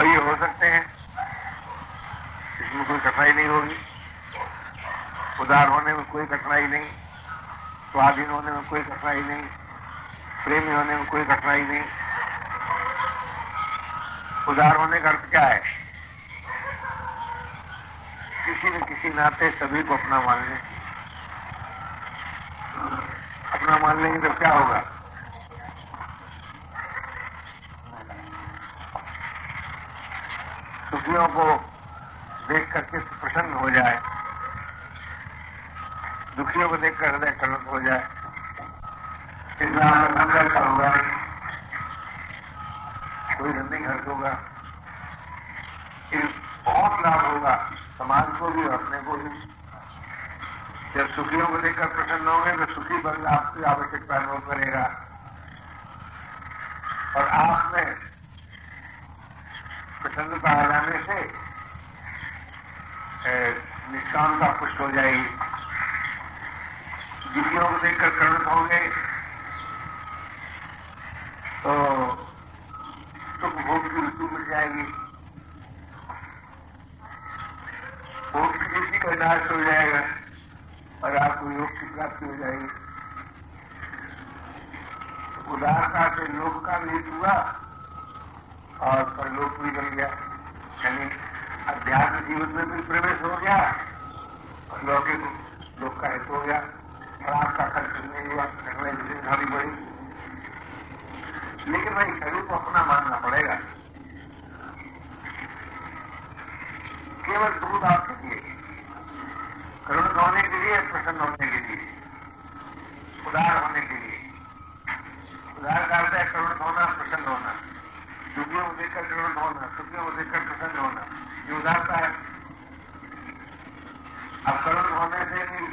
और ये हो सकते हैं। इसमें कोई कठिनाई नहीं होगी। उदार होने में कोई कठिनाई नहीं। स्वाधीन होने में कोई कठिनाई नहीं। प्रेमी होने में कोई कठिनाई नहीं। उदार होने का अर्थ क्या है? किसी न किसी नाते सभी को अपना मान लें। अपना मान लेंगे तो क्या होगा? सुखियों को देख करके प्रसन्न हो जाए। दुखियों को देखकर हृदय कलंक हो जाए। इसमें अंदर का होगा। कोई नहीं खर्च होगा। बहुत लाभ होगा, समाज को भी और अपने को भी। जब सुखियों को देखकर प्रसन्न होंगे तो सुखी वर्ग आपकी आवश्यकता अनुभव करेगा। और आप में प्रसन्नता आ जाने से निष्कामता पुष्ट हो जाएगी। दुखियों को देखकर कर्ण होंगे तो सुख भोग की ऋतु मिल जाएगी भोग की ऋषि का नाश हो जाएगा और आपको योग की प्राप्ति हो जाएगी उदारता से लोक का भी हुआ और परलोक भी बन गया यानी अध्यात्म जीवन में भी प्रवेश हो गया और लौकिक लोक का हित हो गया और आपका खर्च नहीं हुआ करने की सुविधा भी बढ़ी लेकिन भाई शरीर को अपना मानना पड़ेगा केवल दूध आपके लिए करुण होने के लिए प्रसन्न होने के लिए उदार होने के लिए उदार का अर्थ है करुण होना प्रसन्न होना दुखियों को देखकर करुण होना सुखियों को देखकर प्रसन्न होना ये उदारता है अब करुण होने से भी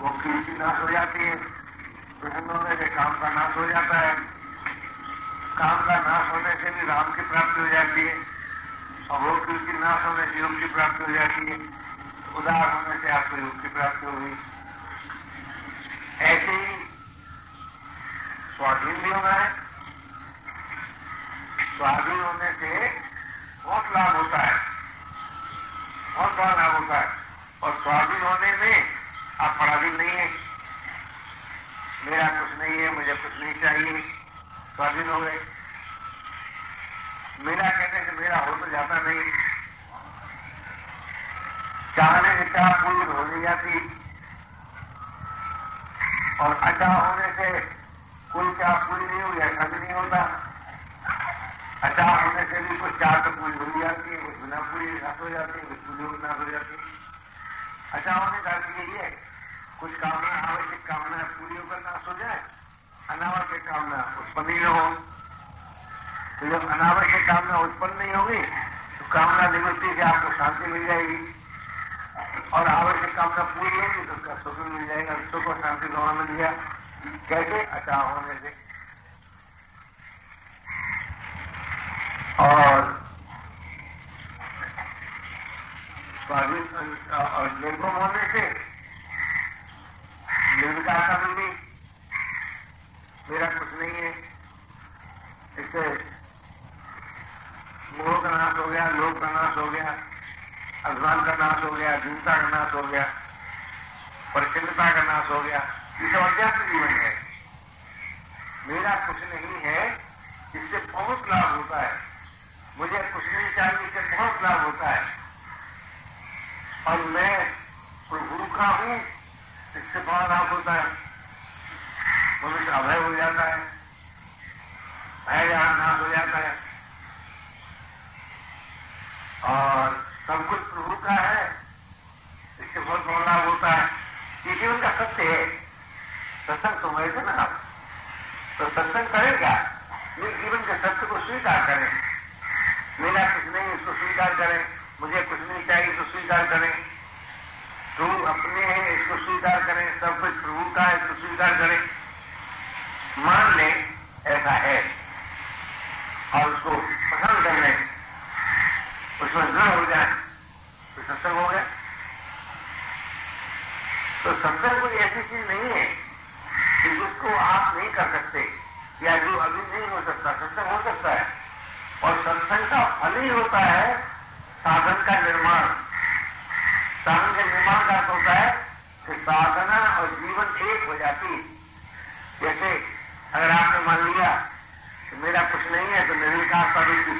वो कीर्ति नाश हो जाती है प्रसन्न होने से काम का नाश हो जाता है काम का नाश होने से भी राम की प्राप्ति हो जाती है और वो कीर्ति नाश होने से योग की प्राप्ति हो जाती है उदार होने से आपको योग की प्राप्ति होगी ऐसे ही स्वाधीन भी होना है स्वाधीन होने से बहुत लाभ होता है बहुत बड़ा लाभ होता है और स्वाधीन होने में आप पराधीन नहीं है। मेरा कुछ नहीं है, मुझे कुछ नहीं चाहिए। स्वाधीन हो गए। मेरा कहने से मेरा हो तो जाता नहीं। चाहने से चाह पूरी हो नहीं जाती। और अचा होने से कोई चाह पूरी नहीं हुई ऐसा भी नहीं होता। अचा होने से भी कुछ चाह तो पूरी हो जाती है, कुछ बिना पूरी हो जाती है, कुछ पूरी नाश हो जाती है। अचा होने का यही है कुछ कामना, आवश्यक कामना पूरी होकर नाश हो जाए। अनावश्यक कामना उत्पन्न ही हो। तो जब अनावश्यक कामना उत्पन्न नहीं होगी तो कामना निवृत्ति से आपको शांति मिल जाएगी। और आवश्यक कामना पूरी होगी तो उसका सुख मिल जाएगा। सुख और शांति दोनों मिल गया कैसे? अचा होने से। और स्वाधीन निर्भम होने से Yeah.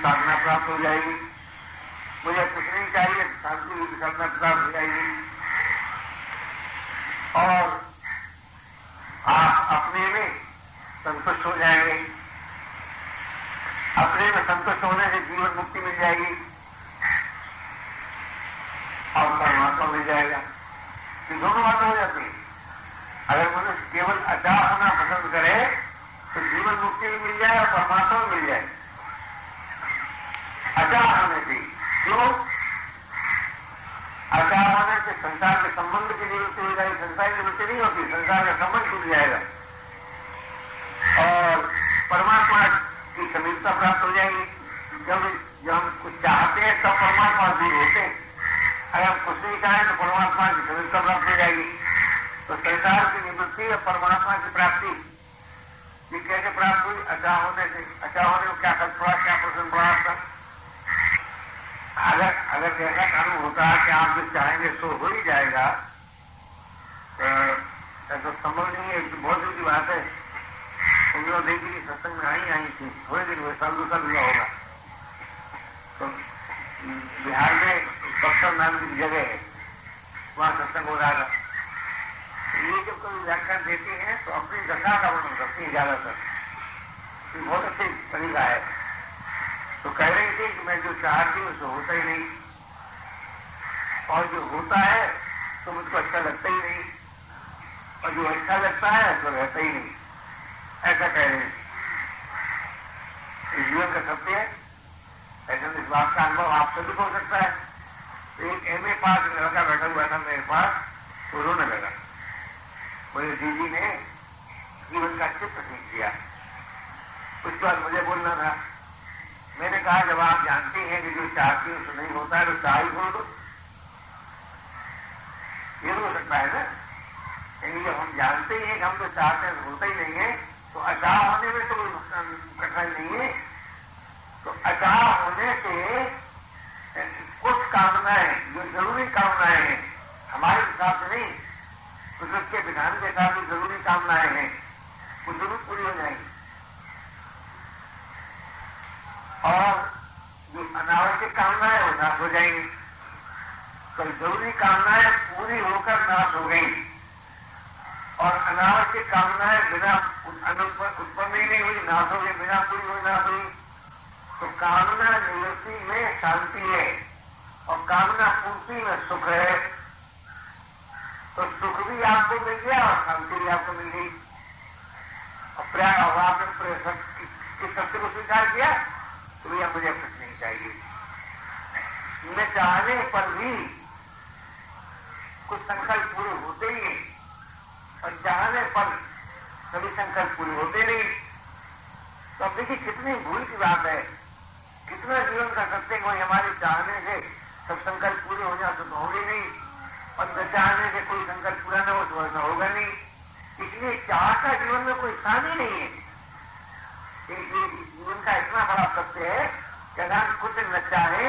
साधना प्राप्त हो जाएगी। मुझे कुछ नहीं चाहिए, शांति की साधना प्राप्त हो जाएगी। और आप अपने में संतुष्ट हो जाएँगे। अपने में संतुष्ट होने से जीवन मुक्ति मिल जाएगी और परमात्मा मिल जाएगा ये दोनों बातें हो जाती है अगर मनुष्य केवल अचा होना पसंद करे तो जीवन मुक्ति भी मिल जाए और परमात्मा मिल जाए अचा होने से क्यों अचा होने से संसार के संबंध की निवृत्ति हो जाएगी संसार की निवृत्ति नहीं होती संसार का संबंध टूट जाएगा और परमात्मा की समीपता प्राप्त हो जाएगी जब जब हम कुछ चाहते हैं तब परमात्मा दूर होते हैं नहीं चाहें तो परमात्मा की समीपता प्राप्त हो जाएगी। तो संसार की निवृत्ति और परमात्मा की प्राप्ति, ये कैसे प्राप्त हुई? अचा होने से अचा होने को क्या कल पड़ा क्या प्रश्न पड़ा आपका? अगर अगर जैसा कानून होता है कि आप जो चाहेंगे सो हो ही जाएगा। तो संभव नहीं है बहुत दूर की बात है। लोग देखी कि सत्संग में आई आई थी। थोड़े दिन हुए साल दो होगा। तो बिहार में बक्सर नाम की जगह है। वहाँ सत्संग हो रहा था ये जब कोई व्याख्यान देते हैं तो अपनी दशा का वर्णन करती है ज़्यादातर। बहुत अच्छी तरीका है। तो कह रहे थे कि मैं जो चाहती हूँ सो होता ही नहीं। और जो होता है तो मुझको अच्छा लगता ही नहीं। और जो अच्छा लगता है तो रहता ही नहीं। ऐसा कह रहे हैं। जीवन का सत्य है। ऐसा इस बात का अनुभव आप सभी को हो सकता है। तो पास लड़का बैठा हुआ था मेरे पास तो रोने लगा। बोले, दीदी ने जीवन का चित्र सीख दिया। उसके बाद मुझे बोलना था, मैंने कहा, जब आप जानते हैं कि जो चाहती हूँ तो नहीं होता है तो चाह ही छोड़ दो ये तो हो सकता है ना? यानी जब हम जानते ही कि हम तो चाहते हैं तो होता ही नहीं है। तो अचाह होने में तो कोई कठिनाई नहीं है। तो अचाह होने से कुछ कामनाएँ ज़रूरी कामनाएँ हैं। हमारे हिसाब से नहीं कुदरत के विधान के हिसाब से ज़रूरी कामनाएँ हैं। वो ज़रूर पूरी हो जाएँगी। और जो अनावश्यक कामनाएँ वो नाश हो जाएँगी। तो ज़रूरी कामनाएँ पूरी होकर नाश हो गई। और अनावश्यक कामनाएँ बिना उत्पन्न ही नहीं हुई नाश हो गई बिना पूरी हुई नाश हुई। तो कामना निवृत्ति में शांति है। और कामना पूर्ति में सुख है। तो सुख भी आपको मिल गया और शांति भी आपको मिल गई। और प्रयाग और आपने इस सत्य को स्वीकार किया? तो भैया, मुझे कुछ नहीं चाहिए। न चाहने पर भी कुछ संकल्प पूरे होते ही और चाहने पर सभी संकल्प पूरे होते नहीं। तो अब देखिए, कितनी भूल की बात है। कितना जीवन का सत्य कोई हमारे चाहने से सब संकल्प पूरे हो जाए तो होंगे नहीं। और न चाहने से कोई संकल्प पूरा न हो तो ऐसा होगा नहीं। इसलिए चाह का जीवन में कोई स्थान ही नहीं है। ये जीवन का इतना बड़ा सत्य है कि अगर हम कुछ न चाहे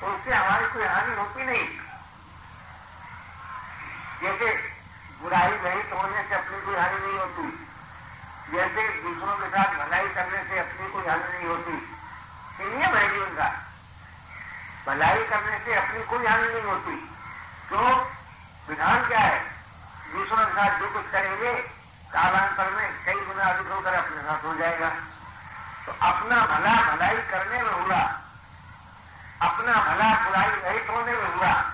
तो उससे हमारी कोई हानि होती नहीं। जैसे बुराई रहित होने से अपनी कोई हानि नहीं होती, जैसे दूसरों के साथ भलाई करने से अपनी कोई हानि नहीं होती। नियम है जीवन का। भलाई करने से अपनी कोई हानि नहीं होती। क्यों? विधान क्या है? दूसरों के साथ जो कुछ करेंगे, कालांतर में कई गुना अधिक होकर अपने साथ हो जाएगा। तो अपना भला भलाई करने में हुआ। अपना भला बुराई रहित होने में हुआ।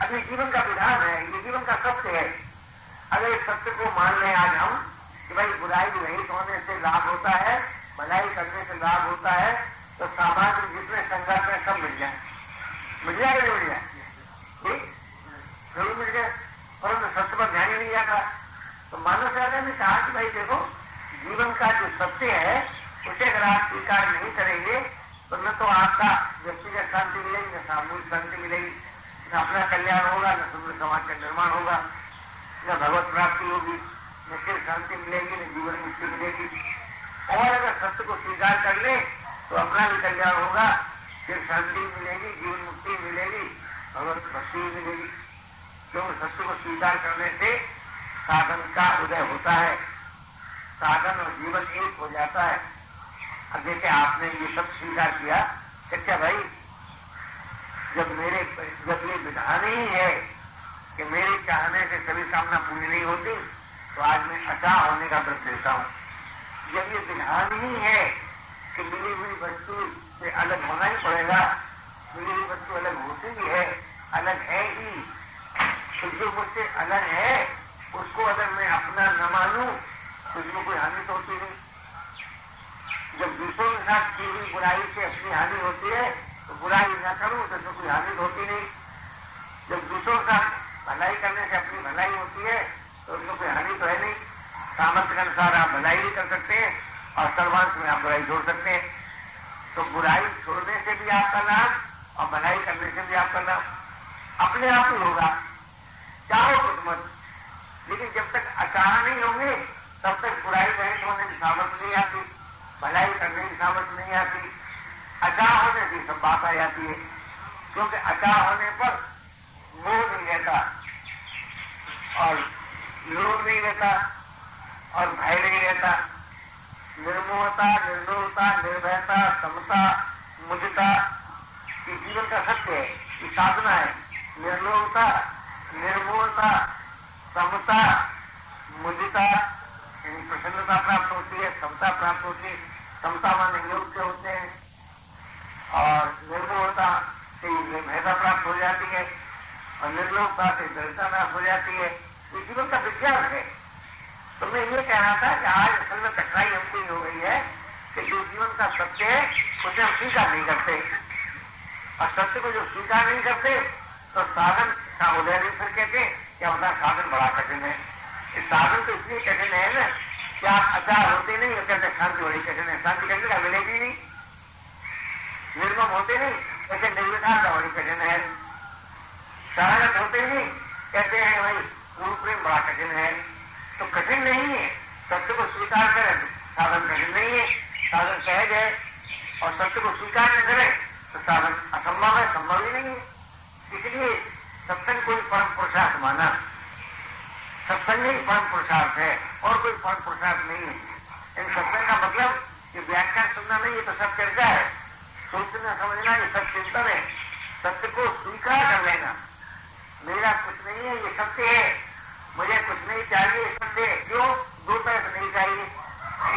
अभी जीवन का विधान है, ये जीवन का सत्य है। अगर इस सत्य को मान लें आज हम कि भाई बुराई रहित होने से लाभ होता है, भलाई करने से लाभ होता है तो सामान्य जितने संघर्ष है सब मिल जाए मिल जाएगा नहीं मिल जाए ज़रूर मिल जाए परंतु सत्य पर ध्यान ही नहीं जाता तो मानव राजा ने कहा कि भाई देखो, जीवन का जो सत्य है, उसे अगर आप स्वीकार नहीं करेंगे तो न तो आपका व्यक्तिगत शांति मिलेगी, न सामूहिक शांति मिलेगी। न अपना कल्याण होगा, न सुंदर समाज का निर्माण होगा, न भगवत प्राप्ति होगी, न सिर्फ़ शांति मिलेगी, न जीवन मुक्ति मिलेगी। और अगर सत्य को स्वीकार कर ले तो अपना भी कल्याण होगा, फिर शांति मिलेगी, जीवन मुक्ति मिलेगी भगवत भक्ति मिलेगी। क्यों सत्य को स्वीकार करने से साधन का उदय होता है। साधन और जीवन एक हो जाता है। अब देखिए, आपने ये सब स्वीकार किया। क्या भाई, जब मेरे जब ये विधान ही है कि मेरे चाहने से सभी कामना पूरी नहीं होती तो आज मैं अचा होने का व्रत देता हूँ। जब ये विधान ही है कि मिली हुई वस्तु से अलग होना ही पड़ेगा। मिली हुई वस्तु अलग होती ही है, अलग है ही। जो मुझसे अलग है, उसको अगर मैं अपना न मानू तो उसमें कोई हानि तो होती नहीं। जब दूसरों के साथ की हुई बुराई से अपनी हानि होती है तो बुराई न करूँ तो इसमें कोई हानि तो होती नहीं। जब दूसरों का भलाई करने से अपनी भलाई होती है तो उसमें कोई हानि तो है नहीं। सामर्थ्य के अनुसार आप भलाई भी कर सकते हैं और सर्वांश में आप बुराई छोड़ सकते हैं। तो बुराई छोड़ने से भी आपका लाभ और भलाई करने से भी आपका लाभ अपने आप ही होगा। चाहो कुछ मत। लेकिन जब तक अचाह नहीं होंगे, तब तक बुराई रहित होने की सामर्थ्य नहीं आती। भलाई करने की सामर्थ्य नहीं आती। अचार होने की सब बात आ जाती है। क्योंकि अचार होने पर मोह नहीं रहता और लोभ नहीं रहता और भय नहीं रहता। निर्मोहता निर्लोहता निर्भयता, समता मुझता ये जीवन का सत्य है, ये साधना है। निर्लोहता निर्मोहता, समता मुझता यानी प्रसन्नता प्राप्त होती है, समता प्राप्त होती है। समता माने योग्य होते हैं। और निर्मोहता से निर्भयता प्राप्त हो जाती है, और निर्लोकता से दृढ़ता प्राप्त हो जाती है। ये जीवन का विज्ञान है। तो मैं ये कह रहा था कि आज असल में कठिनाई हमको हो गई है कि जो जीवन का सत्य है, उसे हम स्वीकार नहीं करते। और सत्य को जो स्वीकार नहीं करते तो साधन का उदय नहीं, फिर कहते कि अपना साधन बड़ा कठिन है। इस साधन तो इसलिए कठिन है ना कि आप अचार होते नहीं, और कहते शांति बड़ी कठिन है। शांति कठिन का मिलेगी नहीं। निर्मम होते नहीं, कहते निर्विकार का बड़ी कठिन है। शरारत होते नहीं, कहते हैं भाई पूर्ण प्रेम बड़ा कठिन है। तो कठिन नहीं है। सत्य को स्वीकार करें। साधन कठिन नहीं है। साधन सहज है। और सत्य को स्वीकार न करें तो साधन असंभव है, संभव ही नहीं है। इसलिए सत्संग कोई परम पुरुषार्थ माना। सत्संग ही परम पुरुषार्थ है, और कोई परम पुरुषार्थ नहीं है। इन सत्संग का मतलब कि व्याख्यान सुनना नहीं है तो सब चर्चा है। सोचना, समझना, ये सब चिंतन है। सत्य को स्वीकार कर लेना। मेरा कुछ नहीं है, ये सत्य है। मुझे कुछ नहीं चाहिए सत्य क्यों? दो तरफ़ नहीं चाहिए।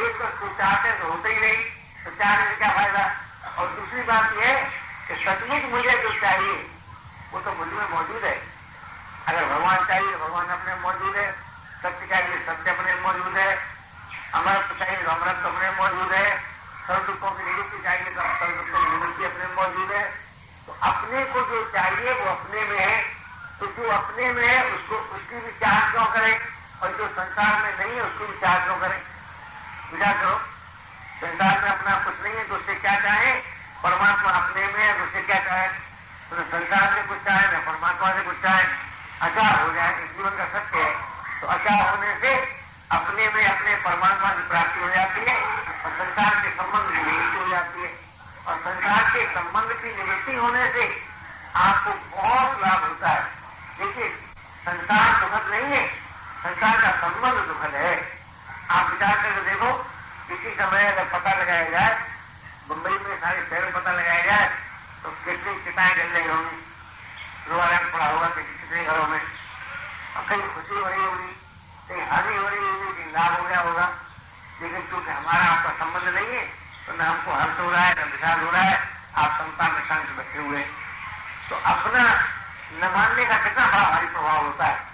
एक तो चाहते तो होते ही नहीं। तो चाहने से क्या फ़ायदा? और दूसरी बात यह है कि सचमुच मुझे जो चाहिए, वो तो मुझमें मौजूद है। अगर भगवान चाहिए तो भगवान अपने मौजूद है। सत्य चाहिए, सत्य अपने मौजूद है। अमृत चाहिए तो अमृत अपने मौजूद है। सर्व दुखों की निवृत्ति चाहिए तो सर्व दुखों की निवृत्ति अपने मौजूद है। तो अपने को जो चाहिए, वो अपने में है। तो जो अपने में है उसको उसकी भी चाह क्यों करें और जो संसार में नहीं है उसकी विचार क्यों करें। विचार करो। संसार में अपना कुछ नहीं है तो उससे क्या चाहे? परमात्मा अपने में है तो उससे क्या चाहे? तो संसार से कुछ चाहे, न परमात्मा से कुछ चाहे, अचार हो जाए जीवन का सत्य है। तो अचार होने से अपने में अपने परमात्मा की प्राप्ति हो जाती है, और संसार के संबंध की निवृत्ति हो जाती है। और संसार के संबंध की निवृत्ति होने से आपको बहुत लाभ होता है। देखिए, संसार दुखद नहीं है संसार का संबंध दुखद है। आप विचार करके देखो, किसी समय अगर पता लगाया जाए, मुंबई में सारे शहर पता लगाया जाए तो कितनी चिताएँ जल रही होंगी। रोआरंग पड़ा होगा किसी कितने घरों में। और कहीं खुशी हो रही होगी, कहीं हानि हो रही होगी, कहीं लाभ हो गया होगा। लेकिन क्योंकि हमारा आपका संबंध नहीं है तो न हमको हर्ष हो रहा है, न विशाल हो रहा है, आप संतान में शांत बैठे हुए तो अपना न मानने का कितना बड़ा भारी प्रभाव होता है।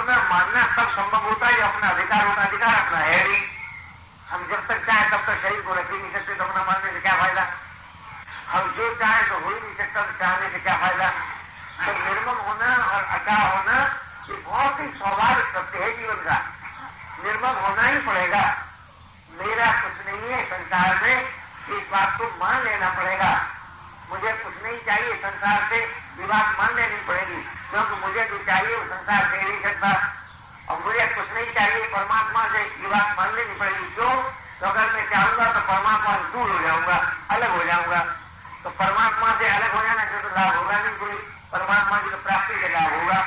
अपना मानना सब संभव होता है अपना अधिकार होता अधिकार, अपना है नहीं। हम जब तक चाहे तब तक शरीर को रख ही नहीं सकते तो अपना मानने से क्या फ़ायदा? हम जो चाहे तो हो ही नहीं सकता तो चाहने से क्या फ़ायदा? तो निर्मम होना और अचा होना, ये बहुत ही स्वाभाविक सत्य है जीवन का। निर्मम होना ही पड़ेगा। मेरा कुछ नहीं है, संसार में, इस बात को मान लेना पड़ेगा। मुझे कुछ नहीं चाहिए संसार से विवाद मान लेनी पड़ेगी। क्योंकि मुझे जो चाहिए वो संसार दे नहीं सकता और मुझे कुछ नहीं चाहिए परमात्मा से विवाद मान लेनी पड़ेगी। क्यों? तो अगर मैं चाहूँगा तो परमात्मा से दूर हो जाऊँगा, अलग हो जाऊँगा। तो परमात्मा से अलग हो जाना से तो लाभ होगा नहीं कोई। परमात्मा की तो प्राप्ति का लाभ होगा।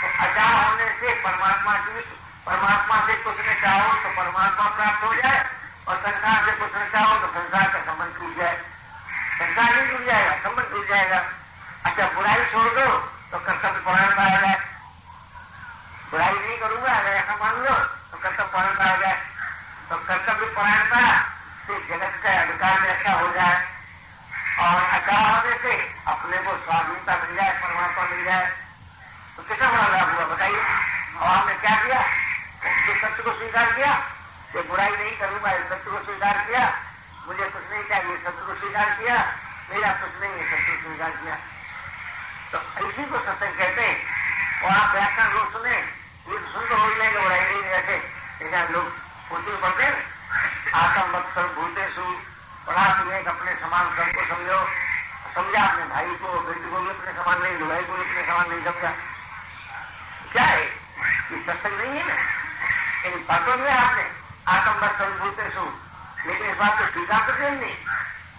तो अचार होने से परमात्मा की, परमात्मा से कुछ न चाहो तो परमात्मा प्राप्त हो जाए और संसार से कुछ न चाहो तो संसार का संबंध टूट जाए संसार नहीं टूट जाएगा संबंध टूट जाएगा अच्छा बुराई छोड़ दो तो कर्तव्य परायण आ जाए बुराई नहीं करूँगा अगर ऐसा मान लो तो कर्तव्य परायण आ जाए तो कर्तव्य परायणता से जगत का अधिकार में अच्छा हो जाए और अचार होने से अपने को स्वाधीनता मिल जाए परमात्मा मिल जाए तो कितना बड़ा लाभ हुआ बताइए और आपने क्या किया जो सत्य को स्वीकार किया कि बुराई नहीं करूँगा इस सत्य को स्वीकार किया। मुझे कुछ नहीं चाहिए सत्य को स्वीकार किया। मेरा कुछ नहीं है सत्य स्वीकार किया। तो इसी को सत्संग कहते हैं। और आप व्याख्यान लोग सुने, ये सुन तो हो ही नहीं बुराई नहीं रहते। लेकिन लोग उर्दू पढ़ते आतम मत्सर भूते सु पढ़ा तुम्हें अपने समान सबको समझो। समझा अपने भाई को बेटी को भी अपने समान नहीं दुलाई को भी अपने समान नहीं समझा। क्या है? ये सत्संग नहीं है ना? इन बातों में आपने। आतम मत्सर भूते सु लेकिन इस बात को स्वीकार करते ही नहीं।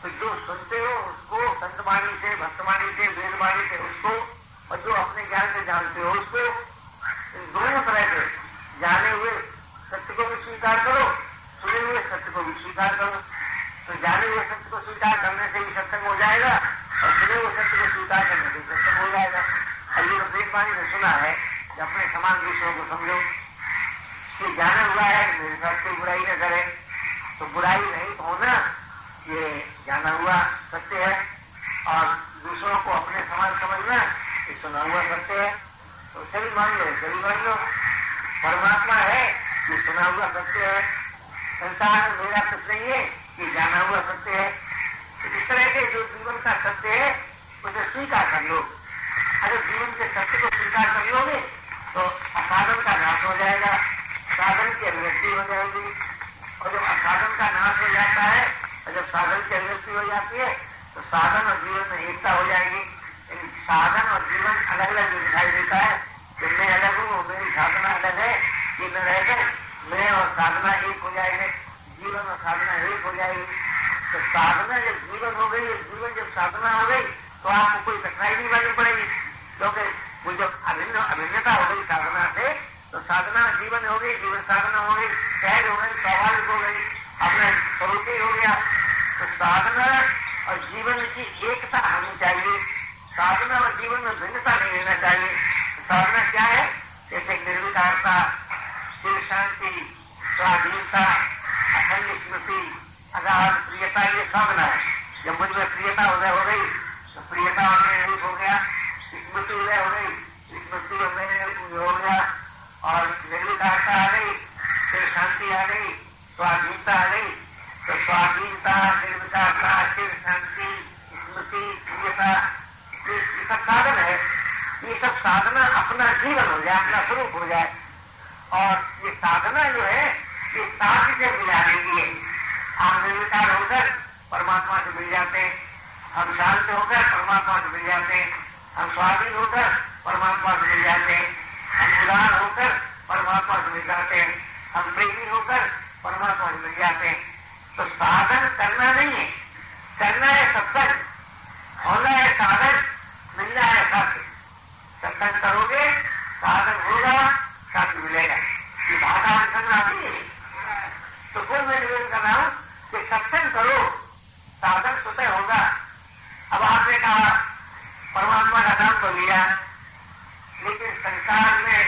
तो जो सुनते हो, उसको संतवाणी से, भक्तवाणी से, वेदवाणी से, उसको, और जो अपने ज्ञान से जानते हो, उसको दोनों तरह से जाने हुए सत्य को भी स्वीकार करो, सुने हुए सत्य को भी स्वीकार करो। तो जाने हुए सत्य को स्वीकार करने से भी सत्संग हो जाएगा, और सुने हुए सत्य को स्वीकार करने से सत्संग हो जाएगा अभी प्रत्येक वाणी ने सुना है कि अपने समान दूसरों को समझो कि जाना हुआ कोई बुराई न करे। तो बुराई नहीं होना ये जाना हुआ सत्य है और दूसरों को अपने समान समझना ये सुना हुआ सत्य है तो सभी मान लो सभी मान लो परमात्मा है ये सुना हुआ सत्य है संसार में मेरा कुछ नहीं है ये जाना हुआ सत्य है तो इस तरह के जो जीवन का सत्य है उसे स्वीकार कर लो अगर जीवन के सत्य को स्वीकार कर लोगे तो असाधन का नाश हो जाएगा साधन की अभिव्यक्ति हो जाएगी और जब असाधन का नाश हो जाता है और जब साधन की अभिव्यक्ति हो जाती है तो साधन और जीवन में एकता हो जाएगी लेकिन साधन और जीवन अलग अलग जो दिखाई देता है कि मैं अलग हूँ मेरी साधना अलग है ये न रहकर मैं और साधना एक हो जाएँगे, जीवन और साधना एक हो जाएगी। तो साधना जब जीवन हो गई जीवन जब साधना हो गई तो आपको कोई कठिनाई नहीं मालूम पड़ेगी। क्योंकि वो जब अभिन्न, अभिन्नता हो गई साधना से तो साधना जीवन हो गई, जीवन साधना हो गई सहज हो गई, स्वाभाविक हो गई, अपना स्वरूप ही हो गया। तो साधना और जीवन की एकता होनी चाहिए। साधना और जीवन में भिन्नता नहीं रहना चाहिए। साधना क्या है? जैसे निर्विकारता स्थिर शांति स्वाधीनता, अखंड स्मृति, अगाध प्रियता, ये साधना है। जब मुझमें प्रियता उदय हो गई तो प्रियता उदय हो गया, स्मृति उदय हो गई, स्मृति उदय हो गया, और निर्विकारता आ गई, फिर शांति आ गई, स्वाधीनता आ गई तो स्वाधीनता, निर्विकारता, फिर शांति, स्मृति, प्रियता, ये सब साधन है। ये सब साधना अपना जीवन हो जाए, अपना स्वरूप हो जाए। और ये साधना जो है, ये साथी से मिलाने की है। आप निर्विकार होकर परमात्मा से मिल जाते हैं। हम शांत होकर परमात्मा से मिल जाते हैं। हम स्वाधीन होकर परमात्मा से मिल जाते हैं। हम उदार होकर परमात्मा से मिल जाते हैं। हम प्रेमी होकर परमात्मा से मिल जाते हैं। तो साधन करना नहीं है। करना है सत्संग। होना है साधन। मिलना है सत्य। सत्संग करोगे, साधन होगा सत्य मिलेगा। समझ है तो कोई मैं निवेदन कर रहा हूँ कि सत्संग करो साधन स्वतः होगा अब आपने कहा परमात्मा का नाम तो लिया लेकिन संसार में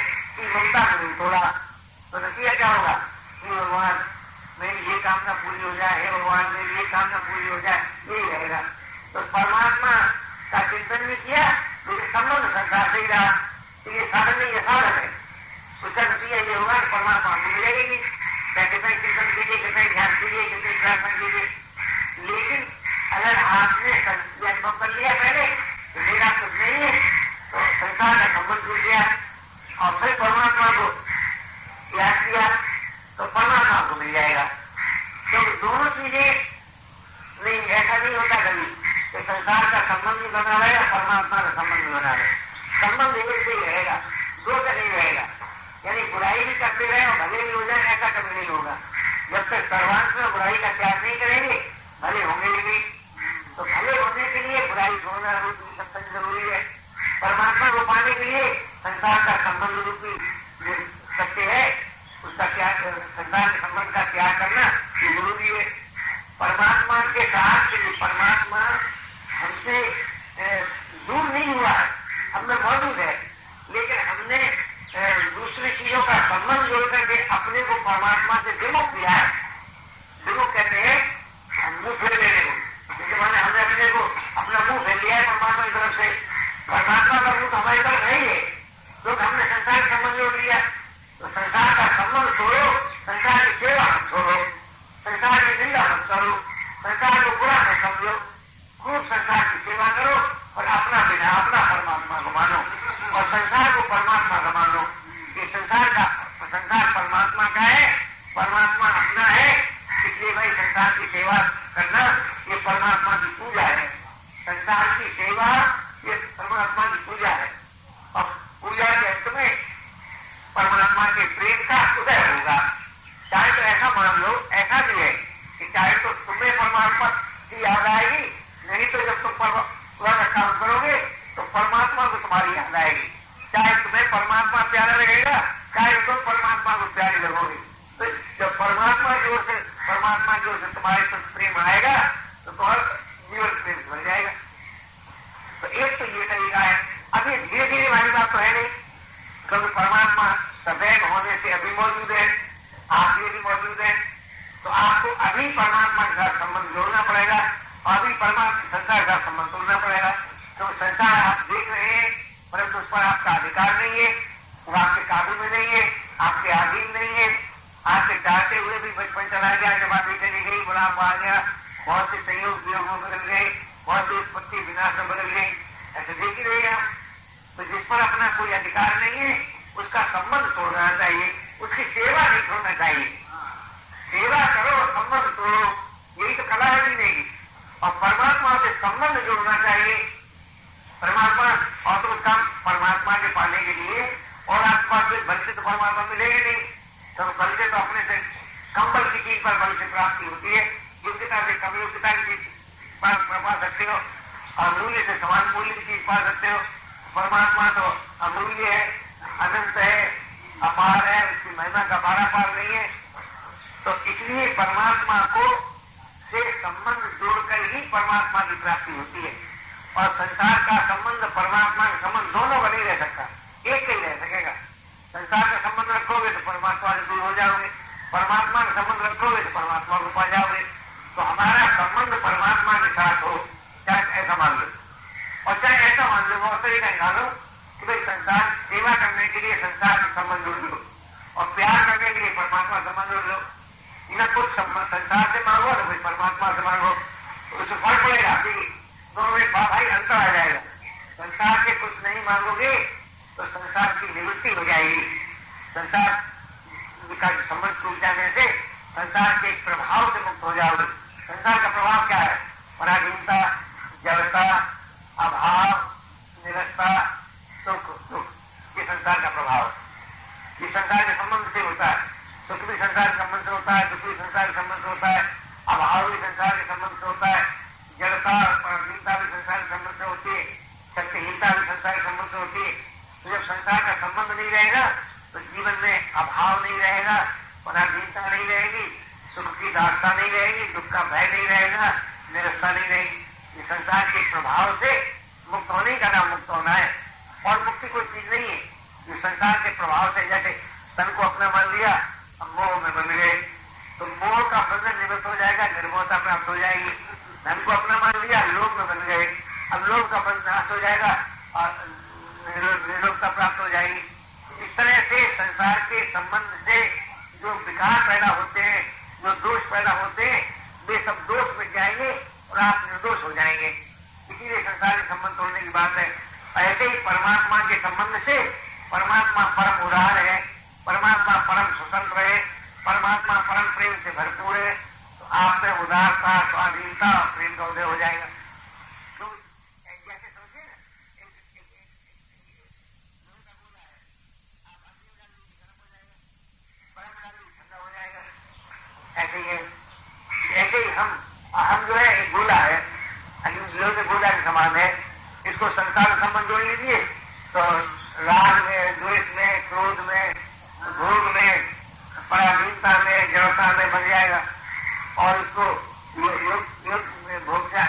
ममता नहीं तोड़ा तो नतीजा क्या होगा कि भगवान मेरी ये कामना पूरी हो जाए हे भगवान मेरी ये कामना पूरी हो जाए यही रहेगा तो परमात्मा का चिंतन भी किया लेकिन संबंध संसार से ही रहा तो ये साधन नहीं ये साधन है। होगा परमात्मा आपको नहीं। चाहे कितना चिंतन कीजिए, कितना ध्यान कीजिए, कितने प्रार्थना कीजिए। लेकिन अगर आपने अनुभव कर लिया पहले तो मेरा कुछ नहीं है तो संसार का संबंध टूट गया और फिर परमात्मा को याद किया तो परमात्मा को मिल जाएगा। तो दोनों चीज़ें नहीं, ऐसा नहीं होता कभी कि संसार का संबंध भी बना रहेगा परमात्मा का संबंध भी बना रहे। संबंध एक से ही रहेगा। करते रहे और भले भी हो जाए, ऐसा कभी नहीं होगा। जब तक सर्वांश में बुराई का त्याग नहीं करेंगे, भले होंगे ही नहीं। तो भले होने के लिए बुराई छोड़ना सबसे ज़रूरी है। परमात्मा को पाने के लिए संसार का संबंध रूपी जो सत्य है, उसका त्याग, संसार के संबंध का त्याग करना ज़रूरी है। परमात्मा परमात्मा संसार का संबंध तोड़ना पड़ेगा तो संसार आप देख रहे हैं परंतु उस पर आपका अधिकार नहीं है वो आपके काबू में नहीं है आपके अधीन नहीं है आपके चाहते हुए भी बचपन चला गया जब आप चली गई बुढ़ापा आ गया बहुत से संयोग वियोग बदल गए बहुत सी उत्पत्ति विनाश में बदल गई ऐसे देख ही रहे आप तो जिस पर अपना कोई अधिकार नहीं है उसका संबंध तोड़ना चाहिए उसकी सेवा नहीं छोड़ना चाहिए सेवा करो संबंध तोड़ो यही तो कला है जीने की और परमात्मा से संबंध जोड़ना चाहिए परमात्मा और तो उसका परमात्मा के पाने के लिए और आपके पास कोई बल से तो परमात्मा मिलेगी नहीं तो बल से तो अपने से कम बल की चीज़ पर बल से प्राप्ति होती है योग्यता से कम योग्यता की चीज़ पा सकते हो और मूल्य से समान मूल्य की चीज़ पा सकते हो परमात्मा तो अमूल्य है अनंत है अपार है, उसकी महिमा का पारा पार नहीं है तो इसलिए परमात्मा को से संबंध जोड़कर ही परमात्मा की प्राप्ति होती है। और संसार का संबंध परमात्मा का संबंध दोनों का नहीं रह सकता। एक ही रह सकेगा। संसार का संबंध रखोगे तो परमात्मा से दूर हो जाओगे। परमात्मा का संबंध रखोगे तो परमात्मा को पा जाओगे। तो हमारा संबंध परमात्मा के साथ हो, चाहे ऐसा मान लो। और चाहे ऐसा मान लो और तरीका निकालो कि भाई संसार सेवा करने के लिए संसार से संबंध जोड़ लो और प्यार करने के लिए परमात्मा संबंध जोड़ लो। न कुछ संसार से मांगो न कोई परमात्मा से मांगो। उससे फ़र्क पड़ेगा कि दोनों में भाई अंतर आ जाएगा। संसार से कुछ नहीं मांगोगे तो संसार की निवृत्ति हो जाएगी। संसार का संबंध टूट जाने से संसार के प्रभाव से मुक्त हो जाओगे। संसार का प्रभाव क्या है? पराधीनता, जड़ता अभाव निरस्ता सुख दुख ये संसार का प्रभाव ये संसार के संबंध से होता है सुख भी संसार के संबंध से होता है दुख भी संसार के संबंध से होता है अभाव भी संसार के संबंध से होता है जड़ता और पराधीनता भी संसार के संबंध से होती है शक्तिहीनता भी संसार के संबंध से होती है तो जब संसार का संबंध नहीं रहेगा तो जीवन में अभाव नहीं रहेगा पराधीनता नहीं रहेगी सुख की दास्ता नहीं रहेगी दुख का भय नहीं रहेगा निरस्ता नहीं रहेगी इस संसार के प्रभाव से मुक्त होने का नाम मुक्त होना है और मुक्ति कोई चीज़ नहीं है इस संसार के प्रभाव से जैसे तन को अपना मान लिया अब मोह में बन गए तो मोह का बंधन निवृत्त हो जाएगा निर्मोहता प्राप्त हो जाएगी धन को अपना मान लिया लोग में बन गए अब लोग का बंध नाश हो जाएगा और निर्लोकता प्राप्त हो जाएगी इस तरह से संसार के संबंध से जो विकार पैदा होते हैं, जो दोष पैदा होते हैं, वे सब दोष मिट जाएँगे और आप निर्दोष हो जाएँगे। इसीलिए संसार के संबंध तोड़ने की बात है। ऐसे ही परमात्मा के संबंध से परमात्मा परम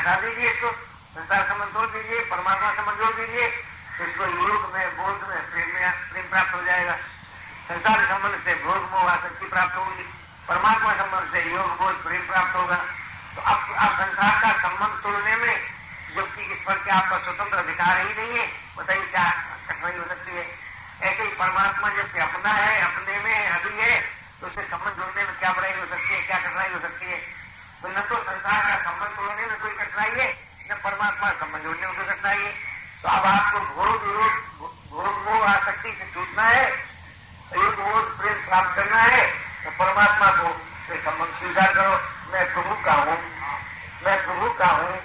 हटा दीजिए इसको। संसार का मन तोड़ दीजिए, परमात्मा से मन जोड़ दीजिए, इसको योग में, बोध में, प्रेम प्रेम प्राप्त हो जाएगा। संसार संबंध से भोग मोह, आसक्ति प्राप्त होगी। परमात्मा संबंध से योग, बोध, प्रेम प्राप्त होगा। तो अब आप संसार का संबंध तोड़ने में, जबकि इस पर क्या आपका स्वतंत्र अधिकार ही नहीं है, बताइए क्या कठिनाई हो सकती है। ऐसे ही परमात्मा जबकि अपना है, अपने में अभी है तो उसे संबंध जोड़ने में क्या बुराई हो सकती है, क्या कठिनाई हो सकती है? तो न तो संसार का संबंध तोड़ने में कोई अब आपको घोर विरोध घोर मोह आसक्ति से छूटना है, एक घोर प्रेम प्राप्त करना है तो परमात्मा को से संबंध स्वीकार करो। मैं प्रभु का हूँ। मैं प्रभु का हूँ।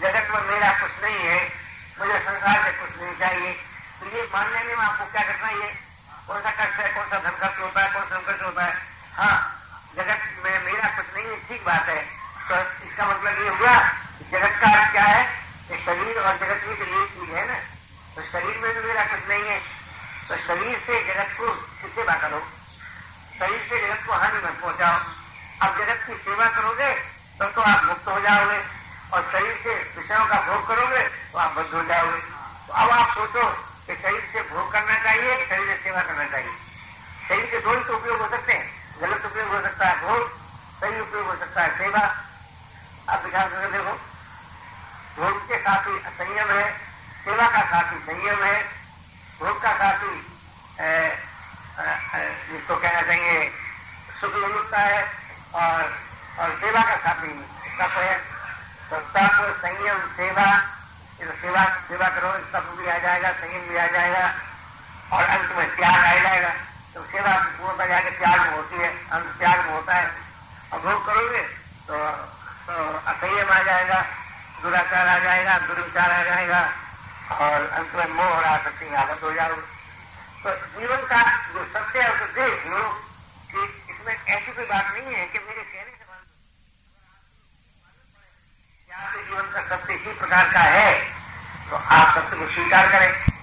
जगत में मेरा कुछ नहीं है, मुझे संसार से कुछ नहीं चाहिए। तो ये मान लेने में आपको क्या करना है? कौन सा कष्ट है, कौन सा धन खर्च होता है कौन सा संकट होता है हाँ जगत में मेरा कुछ नहीं है ठीक बात है तो इसका मतलब ये हुआ जगत का क्या है कि शरीर और जगत भी तो एक चीज़ है ना तो शरीर में भी मेरा कुछ नहीं है तो शरीर से जगत को सेवा करो शरीर से जगत को हानि मत पहुंचाओ अब जगत की सेवा करोगे तब तो, तो आप मुक्त हो जाओगे और शरीर से विषयों का भोग करोगे तो आप बद्ध हो जाओगे तो कि शरीर से भोग करना चाहिए, शरीर से सेवा करना चाहिए। शरीर के दो ही तो उपयोग हो सकते हैं। गलत उपयोग हो सकता है भोग, सही उपयोग हो सकता है सेवा। आप विचार करके देखो। भोग के साथी संयम है, सेवा का साथी संयम है। भोग का साथी जिसको कहना चाहिए, सुख विमुक्ता है और और सेवा का साथी है तो तप संयम, सेवा तो सेवा सेवा करो तप भी आ जाएगा, संयम भी आ जाएगा, और अंत में त्याग आ जाएगा। तो सेवा पूर्णता जाके त्याग में होती है, अंत त्याग में होता है। और भोग करोगे तो तो असंयम आ जाएगा, दुराचार आ जाएगा दुर्विचार आ जाएगा, और अंत में मोह और आसक्ति आदत हो जाओगे। तो जीवन का जो सत्य है, उसे देख लो कि इसमें ऐसी कोई बात नहीं है कि मेरे कहने से जीवन का सत्य इसी प्रकार का है तो आप सत्य को स्वीकार करें।